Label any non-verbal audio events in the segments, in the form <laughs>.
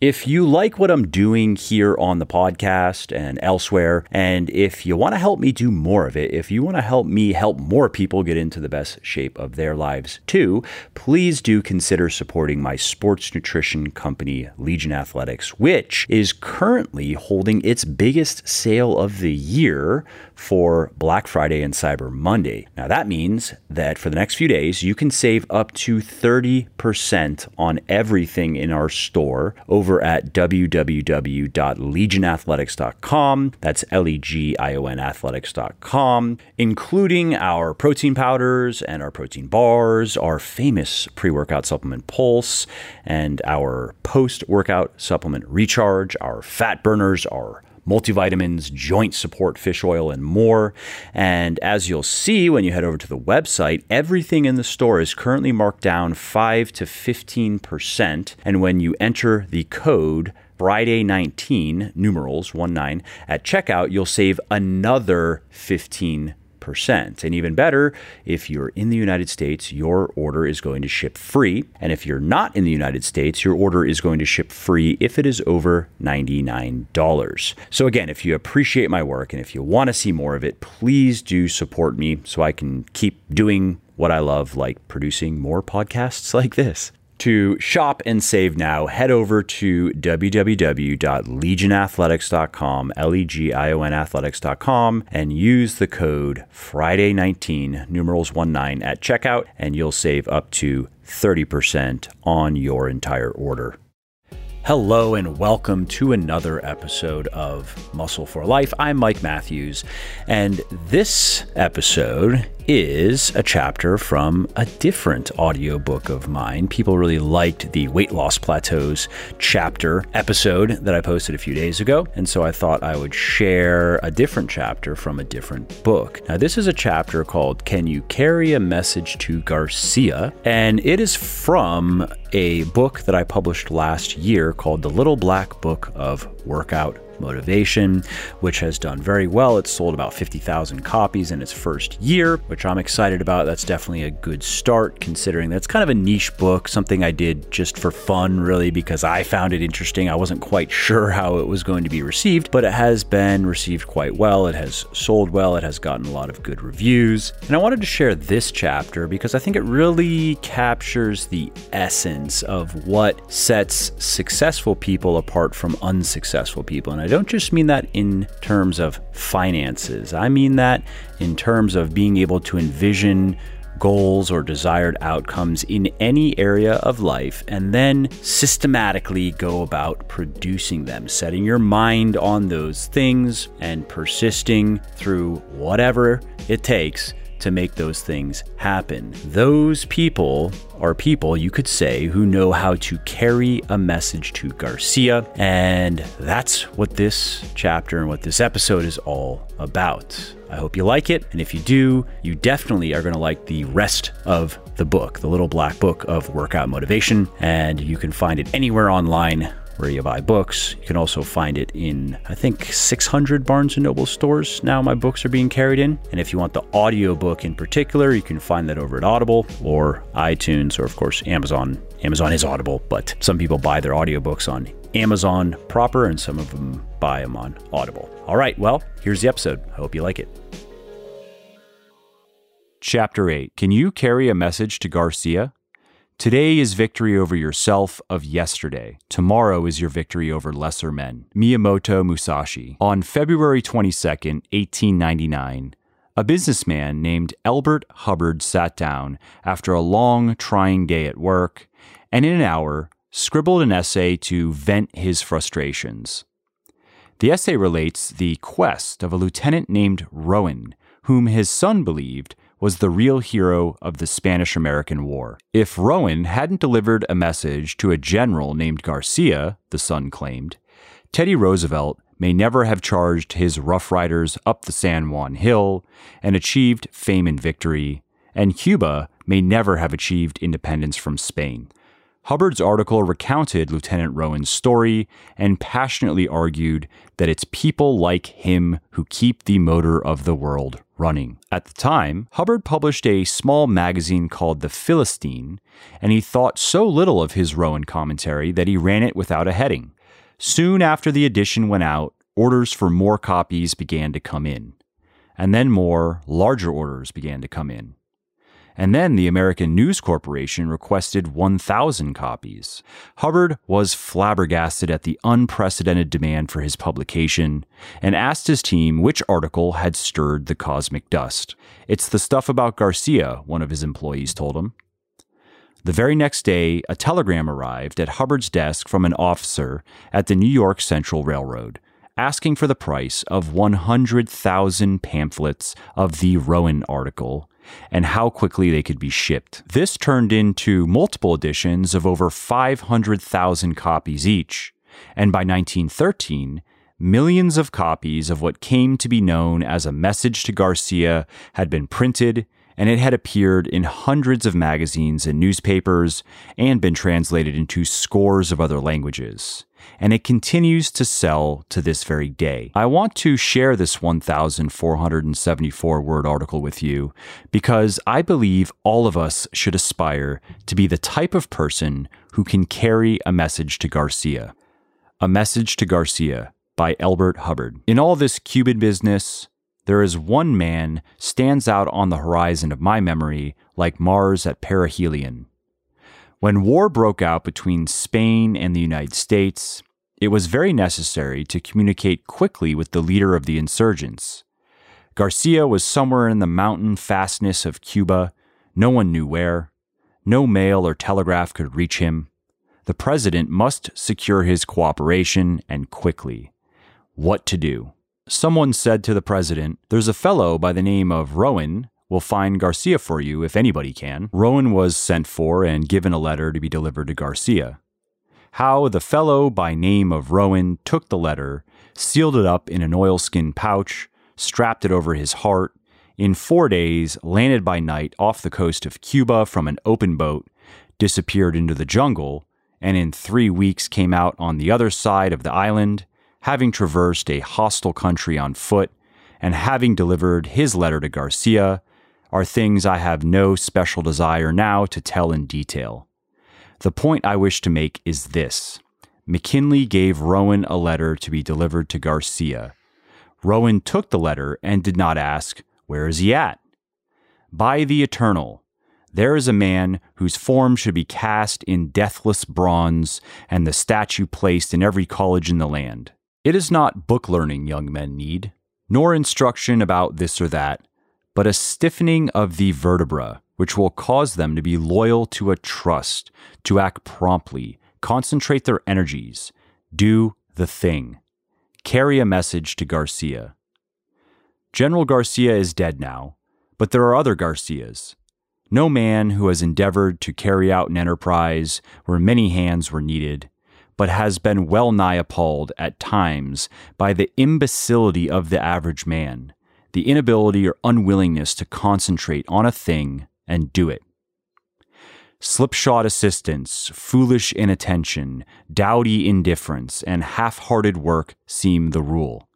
If you like what I'm doing here on the podcast and elsewhere, and if you want to help me do more of it, if you want to help me help more people get into the best shape of their lives too, please do consider supporting my sports nutrition company, Legion Athletics, which is currently holding its biggest sale of the year for Black Friday and Cyber Monday. Now, that means that for the next few days, you can save up to 30% on everything in our store over at www.legionathletics.com. That's L E G I O N athletics.com, including our protein powders and our protein bars, our famous pre workout supplement Pulse, and our post workout supplement Recharge, our fat burners, our multivitamins, joint support, fish oil, and more. And as you'll see when you head over to the website, everything in the store is currently marked down 5 to 15%. And when you enter the code, Friday 19 numerals 1 9 at checkout, you'll save another 15 percent And even better, if you're in the United States, your order is going to ship free. And if you're not in the United States, your order is going to ship free if it is over $99. So, again, if you appreciate my work and if you want to see more of it, please do support me so I can keep doing what I love, like producing more podcasts <laughs> like this. To shop and save now, head over to www.legionathletics.com, L E G I O N athletics.com, and use the code Friday19, numerals 19 at checkout, and you'll save up to 30% on your entire order. Hello, and welcome to another episode of Muscle for Life. I'm Mike Matthews, and this episode is a chapter from a different audiobook of mine. People really liked the Weight Loss Plateaus chapter episode that I posted a few days ago, and so I thought I would share a different chapter from a different book. Now, this is a chapter called Can You Carry a Message to Garcia? And it is from a book that I published last year called The Little Black Book of Workout Motivation, which has done very well. It's sold about 50,000 copies in its first year, which I'm excited about. That's definitely a good start considering that's kind of a niche book, something I did just for fun, really, because I found it interesting. I wasn't quite sure how it was going to be received, but it has been received quite well. It has sold well, it has gotten a lot of good reviews. And I wanted to share this chapter because I think it really captures the essence of what sets successful people apart from unsuccessful people. And I don't just mean that in terms of finances, I mean that in terms of being able to envision goals or desired outcomes in any area of life and then systematically go about producing them, setting your mind on those things and persisting through whatever it takes to make those things happen. Those people are people, you could say, who know how to carry a message to Garcia. And that's what this chapter and what this episode is all about. I hope you like it. And if you do, you definitely are going to like the rest of the book, the little black book of workout motivation. And you can find it anywhere online where you buy books. You can also find it in, I think, 600 Barnes & Noble stores now my books are being carried in. And if you want the audiobook in particular, you can find that over at Audible or iTunes or, of course, Amazon. Amazon is Audible, but some people buy their audiobooks on Amazon proper and some of them buy them on Audible. All right, well, here's the episode. I hope you like it. Chapter 8 Can you carry a message to Garcia? Today is victory over yourself of yesterday. Tomorrow is your victory over lesser men. Miyamoto Musashi. On February 22nd, 1899, a businessman named Elbert Hubbard sat down after a long, trying day at work and in an hour scribbled an essay to vent his frustrations. The essay relates the quest of a lieutenant named Rowan, whom his son believed was the real hero of the Spanish American War. If Rowan hadn't delivered a message to a general named Garcia, the son claimed, Teddy Roosevelt may never have charged his Rough Riders up the San Juan Hill and achieved fame and victory, and Cuba may never have achieved independence from Spain. Hubbard's article recounted Lieutenant Rowan's story and passionately argued that it's people like him who keep the motor of the world running. At the time, Hubbard published a small magazine called The Philistine, and he thought so little of his Rowan commentary that he ran it without a heading. Soon after the edition went out, orders for more copies began to come in. And then more, larger orders began to come in. And then the American News Corporation requested 1,000 copies. Hubbard was flabbergasted at the unprecedented demand for his publication and asked his team which article had stirred the cosmic dust. It's the stuff about Garcia, one of his employees told him. The very next day, a telegram arrived at Hubbard's desk from an officer at the New York Central Railroad asking for the price of 100,000 pamphlets of the Rowan article and how quickly they could be shipped. This turned into multiple editions of over 500,000 copies each, and by 1913, millions of copies of what came to be known as a message to Garcia had been printed, and it had appeared in hundreds of magazines and newspapers and been translated into scores of other languages and it continues to sell to this very day. I want to share this 1,474 word article with you because I believe all of us should aspire to be the type of person who can carry a message to Garcia. A Message to Garcia by Elbert Hubbard. In all this Cuban business, there is one man stands out on the horizon of my memory like Mars at perihelion. When war broke out between Spain and the United States, it was very necessary to communicate quickly with the leader of the insurgents. Garcia was somewhere in the mountain fastness of Cuba, no one knew where. No mail or telegraph could reach him. The president must secure his cooperation and quickly. What to do? Someone said to the president, There's a fellow by the name of Rowan will find Garcia for you if anybody can. Rowan was sent for and given a letter to be delivered to Garcia. How the fellow by name of Rowan took the letter, sealed it up in an oilskin pouch, strapped it over his heart, in four days landed by night off the coast of Cuba from an open boat, disappeared into the jungle, and in three weeks came out on the other side of the island, having traversed a hostile country on foot, and having delivered his letter to Garcia, are things I have no special desire now to tell in detail. The point I wish to make is this McKinley gave Rowan a letter to be delivered to Garcia. Rowan took the letter and did not ask, Where is he at? By the eternal, there is a man whose form should be cast in deathless bronze and the statue placed in every college in the land. It is not book learning young men need, nor instruction about this or that, but a stiffening of the vertebra, which will cause them to be loyal to a trust, to act promptly, concentrate their energies, do the thing. Carry a message to Garcia. General Garcia is dead now, but there are other Garcias. No man who has endeavored to carry out an enterprise where many hands were needed, but has been well nigh appalled at times by the imbecility of the average man the inability or unwillingness to concentrate on a thing and do it. Slipshod assistance, foolish inattention, dowdy indifference, and half hearted work seem the rule.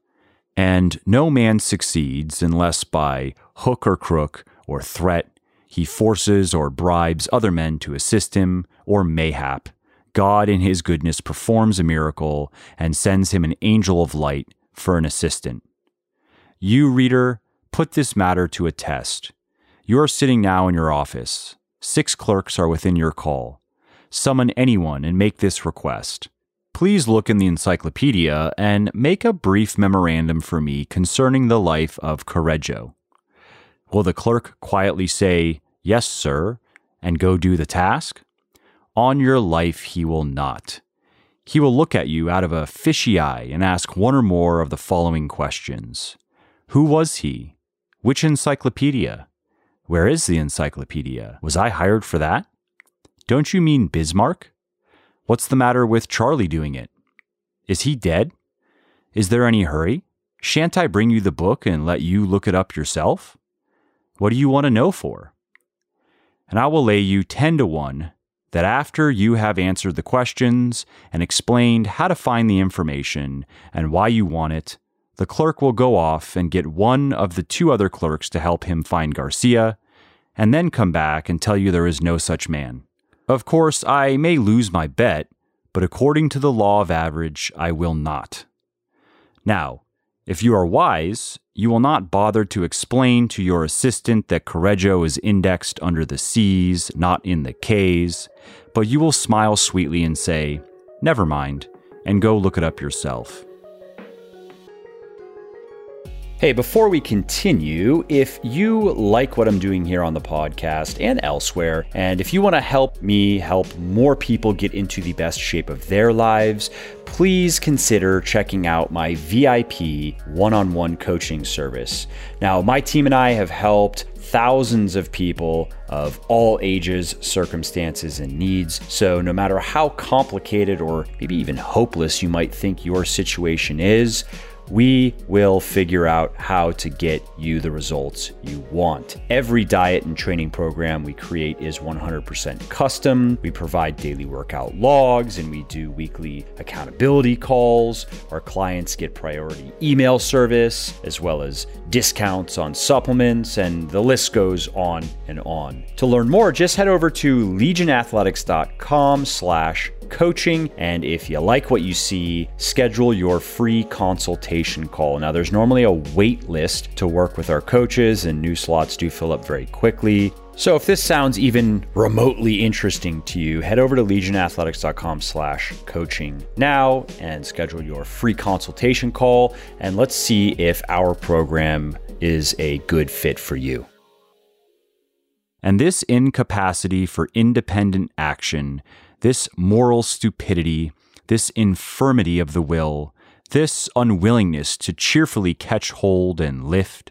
And no man succeeds unless by hook or crook or threat he forces or bribes other men to assist him, or mayhap God in his goodness performs a miracle and sends him an angel of light for an assistant. You, reader, put this matter to a test. You are sitting now in your office. Six clerks are within your call. Summon anyone and make this request. Please look in the encyclopedia and make a brief memorandum for me concerning the life of Correggio. Will the clerk quietly say, Yes, sir, and go do the task? On your life, he will not. He will look at you out of a fishy eye and ask one or more of the following questions who was he? Which encyclopedia? Where is the encyclopedia? Was I hired for that? Don't you mean Bismarck? What's the matter with Charlie doing it? Is he dead? Is there any hurry? Shan't I bring you the book and let you look it up yourself? What do you want to know for? And I will lay you ten to one that after you have answered the questions and explained how to find the information and why you want it, the clerk will go off and get one of the two other clerks to help him find Garcia, and then come back and tell you there is no such man. Of course, I may lose my bet, but according to the law of average, I will not. Now, if you are wise, you will not bother to explain to your assistant that Correggio is indexed under the C's, not in the K's, but you will smile sweetly and say, Never mind, and go look it up yourself. Hey, before we continue, if you like what I'm doing here on the podcast and elsewhere, and if you want to help me help more people get into the best shape of their lives, please consider checking out my VIP one on one coaching service. Now, my team and I have helped thousands of people of all ages, circumstances, and needs. So, no matter how complicated or maybe even hopeless you might think your situation is, we will figure out how to get you the results you want. Every diet and training program we create is 100% custom. We provide daily workout logs and we do weekly accountability calls. Our clients get priority email service as well as discounts on supplements and the list goes on and on. To learn more, just head over to legionathletics.com slash coaching. And if you like what you see, schedule your free consultation call. Now, there's normally a wait list to work with our coaches, and new slots do fill up very quickly. So if this sounds even remotely interesting to you, head over to legionathletics.com slash coaching now and schedule your free consultation call. And let's see if our program is a good fit for you. And this incapacity for independent action this moral stupidity, this infirmity of the will, this unwillingness to cheerfully catch hold and lift,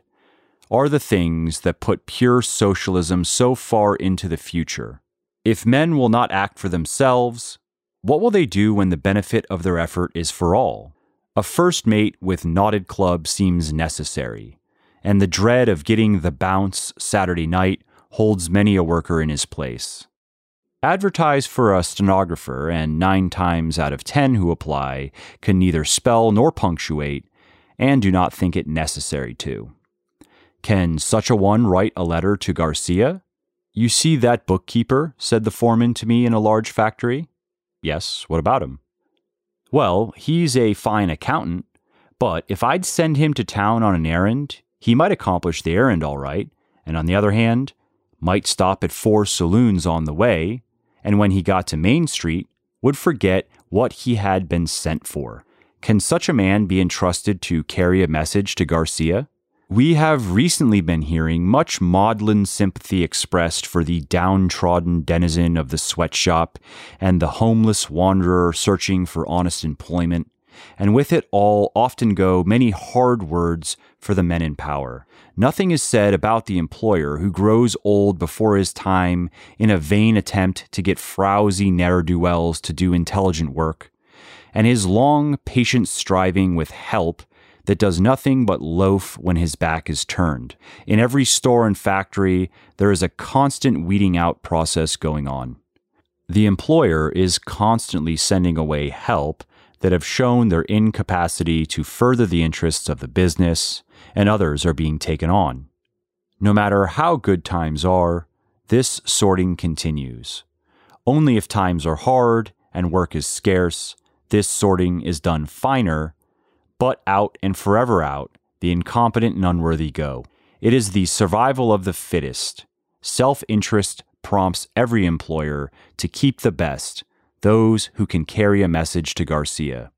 are the things that put pure socialism so far into the future. If men will not act for themselves, what will they do when the benefit of their effort is for all? A first mate with knotted club seems necessary, and the dread of getting the bounce Saturday night holds many a worker in his place. Advertise for a stenographer, and nine times out of ten who apply can neither spell nor punctuate and do not think it necessary to. Can such a one write a letter to Garcia? You see that bookkeeper, said the foreman to me in a large factory. Yes, what about him? Well, he's a fine accountant, but if I'd send him to town on an errand, he might accomplish the errand all right, and on the other hand, might stop at four saloons on the way, and when he got to Main Street, would forget what he had been sent for. Can such a man be entrusted to carry a message to Garcia? We have recently been hearing much maudlin sympathy expressed for the downtrodden denizen of the sweatshop and the homeless wanderer searching for honest employment, and with it all often go many hard words for the men in power. Nothing is said about the employer who grows old before his time in a vain attempt to get frowsy ne'er do wells to do intelligent work, and his long, patient striving with help that does nothing but loaf when his back is turned. In every store and factory, there is a constant weeding out process going on. The employer is constantly sending away help that have shown their incapacity to further the interests of the business, and others are being taken on. No matter how good times are, this sorting continues. Only if times are hard and work is scarce, this sorting is done finer, but out and forever out, the incompetent and unworthy go. It is the survival of the fittest. Self interest prompts every employer to keep the best, those who can carry a message to Garcia.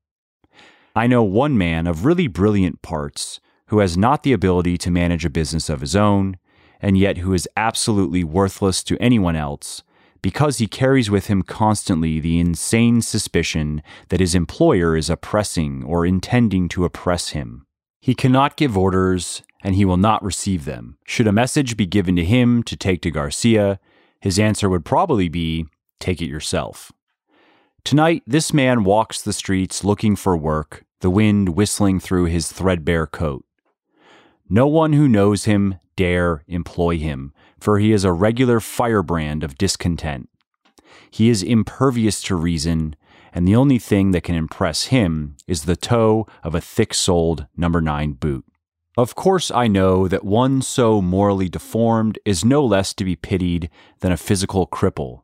I know one man of really brilliant parts who has not the ability to manage a business of his own, and yet who is absolutely worthless to anyone else because he carries with him constantly the insane suspicion that his employer is oppressing or intending to oppress him. He cannot give orders, and he will not receive them. Should a message be given to him to take to Garcia, his answer would probably be, Take it yourself. Tonight, this man walks the streets looking for work, the wind whistling through his threadbare coat. No one who knows him dare employ him, for he is a regular firebrand of discontent. He is impervious to reason, and the only thing that can impress him is the toe of a thick soled number 9 boot. Of course, I know that one so morally deformed is no less to be pitied than a physical cripple.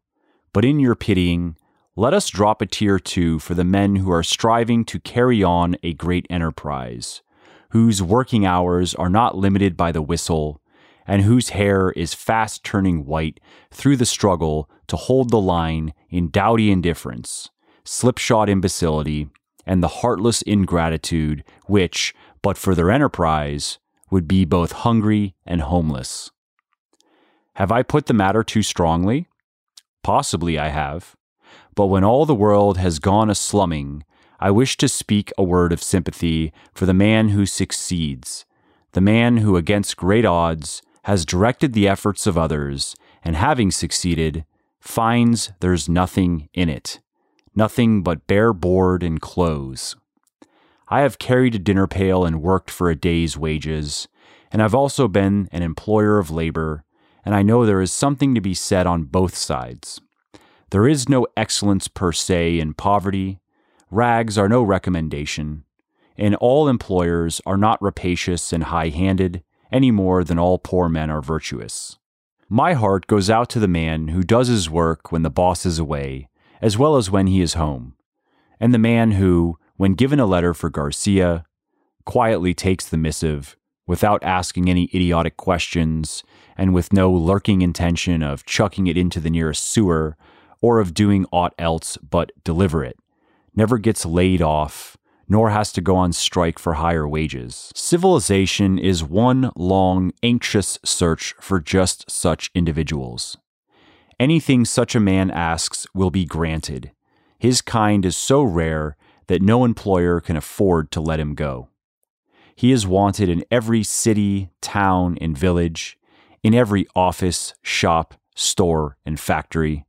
But in your pitying, let us drop a tear too for the men who are striving to carry on a great enterprise, whose working hours are not limited by the whistle, and whose hair is fast turning white through the struggle to hold the line in dowdy indifference, slipshod imbecility, and the heartless ingratitude which, but for their enterprise, would be both hungry and homeless. Have I put the matter too strongly? Possibly I have. But when all the world has gone a slumming, I wish to speak a word of sympathy for the man who succeeds, the man who, against great odds, has directed the efforts of others, and having succeeded, finds there's nothing in it, nothing but bare board and clothes. I have carried a dinner pail and worked for a day's wages, and I've also been an employer of labor, and I know there is something to be said on both sides. There is no excellence per se in poverty, rags are no recommendation, and all employers are not rapacious and high handed any more than all poor men are virtuous. My heart goes out to the man who does his work when the boss is away, as well as when he is home, and the man who, when given a letter for Garcia, quietly takes the missive without asking any idiotic questions and with no lurking intention of chucking it into the nearest sewer or of doing aught else but deliver it, never gets laid off nor has to go on strike for higher wages. Civilization is one long, anxious search for just such individuals. Anything such a man asks will be granted. His kind is so rare that no employer can afford to let him go. He is wanted in every city, town, and village, in every office, shop, store, and factory.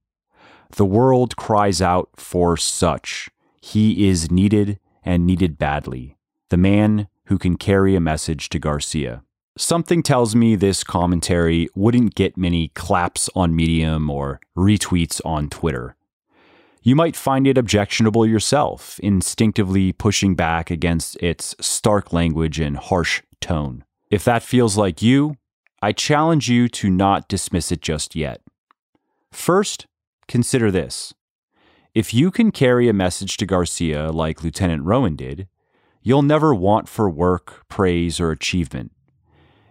The world cries out for such. He is needed and needed badly the man who can carry a message to Garcia. Something tells me this commentary wouldn't get many claps on Medium or retweets on Twitter. You might find it objectionable yourself, instinctively pushing back against its stark language and harsh tone. If that feels like you, I challenge you to not dismiss it just yet. First, consider this if you can carry a message to Garcia like Lieutenant Rowan did, you'll never want for work, praise, or achievement.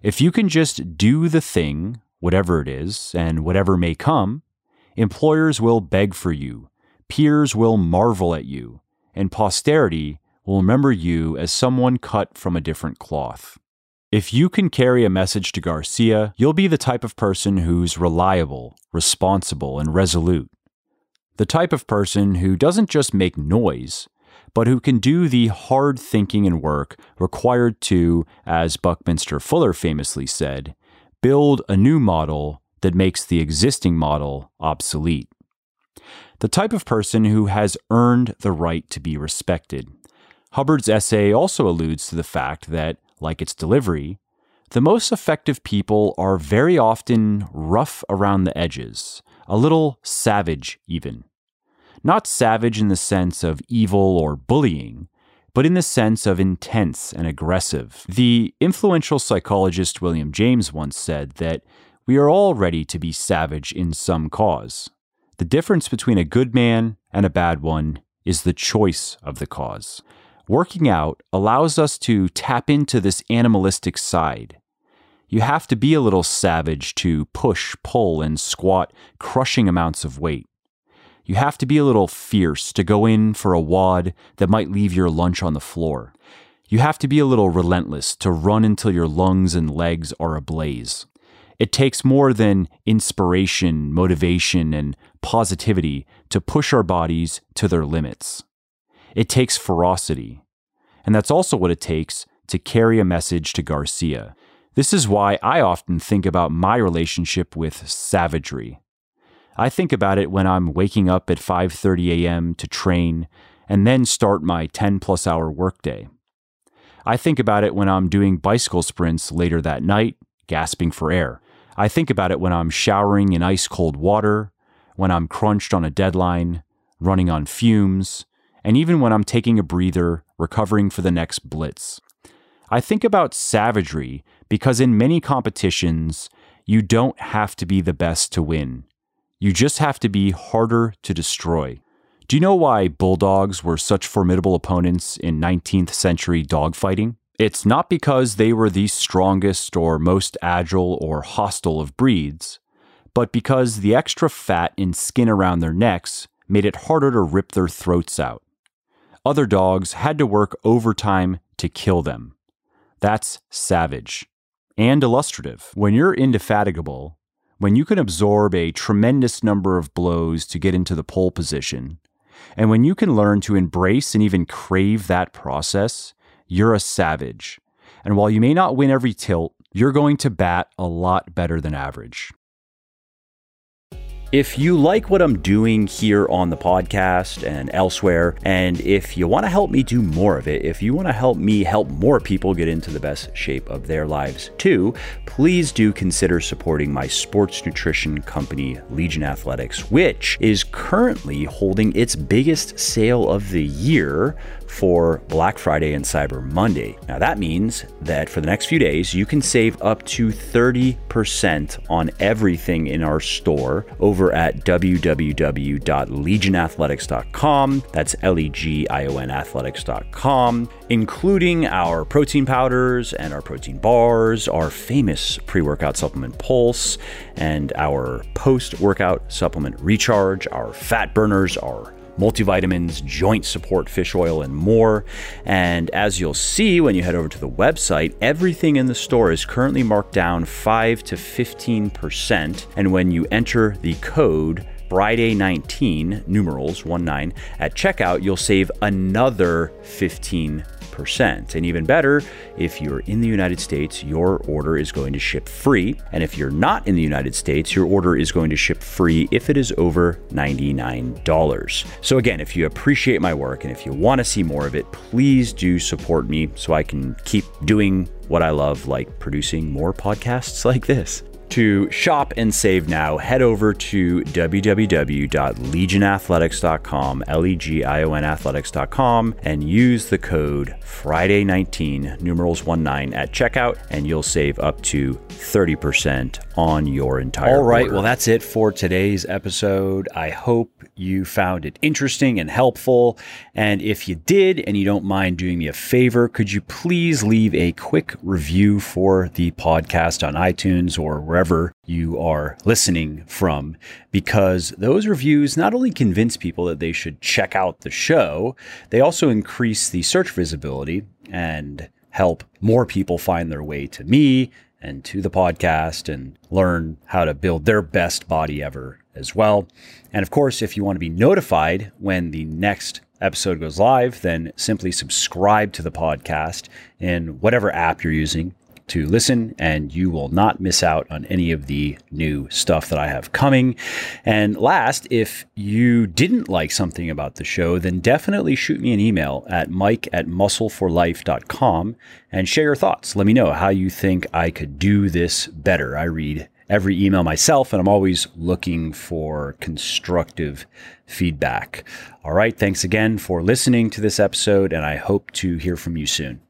If you can just do the thing, whatever it is, and whatever may come, employers will beg for you, peers will marvel at you, and posterity will remember you as someone cut from a different cloth. If you can carry a message to Garcia, you'll be the type of person who's reliable, responsible, and resolute the type of person who doesn't just make noise, but who can do the hard thinking and work required to, as Buckminster Fuller famously said, build a new model that makes the existing model obsolete. The type of person who has earned the right to be respected. Hubbard's essay also alludes to the fact that, like its delivery, the most effective people are very often rough around the edges, a little savage, even. Not savage in the sense of evil or bullying, but in the sense of intense and aggressive. The influential psychologist William James once said that we are all ready to be savage in some cause. The difference between a good man and a bad one is the choice of the cause. Working out allows us to tap into this animalistic side, you have to be a little savage to push, pull, and squat crushing amounts of weight. You have to be a little fierce to go in for a WOD that might leave your lunch on the floor. You have to be a little relentless to run until your lungs and legs are ablaze. It takes more than inspiration, motivation, and positivity to push our bodies to their limits. It takes ferocity. And that's also what it takes to carry a message to Garcia. This is why I often think about my relationship with savagery. I think about it when I'm waking up at 5:30 a.m. to train and then start my 10 plus hour workday. I think about it when I'm doing bicycle sprints later that night, gasping for air. I think about it when I'm showering in ice cold water, when I'm crunched on a deadline, running on fumes, and even when I'm taking a breather, recovering for the next blitz. I think about savagery because in many competitions, you don't have to be the best to win. You just have to be harder to destroy. Do you know why bulldogs were such formidable opponents in 19th century dogfighting? It's not because they were the strongest or most agile or hostile of breeds, but because the extra fat and skin around their necks made it harder to rip their throats out. Other dogs had to work overtime to kill them. That's savage and illustrative. When you're indefatigable, when you can absorb a tremendous number of blows to get into the pole position, and when you can learn to embrace and even crave that process, you're a savage. And while you may not win every tilt, you're going to bat a lot better than average. If you like what I'm doing here on the podcast and elsewhere, and if you want to help me do more of it, if you want to help me help more people get into the best shape of their lives too, please do consider supporting my sports nutrition company, Legion Athletics, which is currently holding its biggest sale of the year for Black Friday and Cyber Monday. Now, that means that for the next few days, you can save up to 30% on everything in our store over at www.legionathletics.com. That's L E G I O N athletics.com, including our protein powders and our protein bars, our famous pre workout supplement Pulse, and our post workout supplement Recharge, our fat burners, our multivitamins, joint support, fish oil, and more. And as you'll see when you head over to the website, everything in the store is currently marked down 5 to 15%. And when you enter the code Friday 19 numerals 19 at checkout, you'll save another 15 percent And even better, if you're in the United States, your order is going to ship free. And if you're not in the United States, your order is going to ship free if it is over $99. So, again, if you appreciate my work and if you want to see more of it, please do support me so I can keep doing what I love, like producing more podcasts <laughs> like this. To shop and save now, head over to www.legionathletics.com, L E G I O N athletics.com, and use the code Friday19, numerals 19 at checkout, and you'll save up to 30% on your entire All right, order. well, that's it for today's episode. I hope you found it interesting and helpful. And if you did, and you don't mind doing me a favor, could you please leave a quick review for the podcast on iTunes or wherever? you are listening from, because those reviews not only convince people that they should check out the show, they also increase the search visibility and help more people find their way to me and to the podcast and learn how to build their best body ever as well. And of course, if you want to be notified when the next episode goes live, then simply subscribe to the podcast in whatever app you're using to listen, and you will not miss out on any of the new stuff that I have coming. And last, if you didn't like something about the show, then definitely shoot me an email at mike at muscleforlife.com and share your thoughts. Let me know how you think I could do this better. I read every email myself, and I'm always looking for constructive feedback. All right. Thanks again for listening to this episode, and I hope to hear from you soon.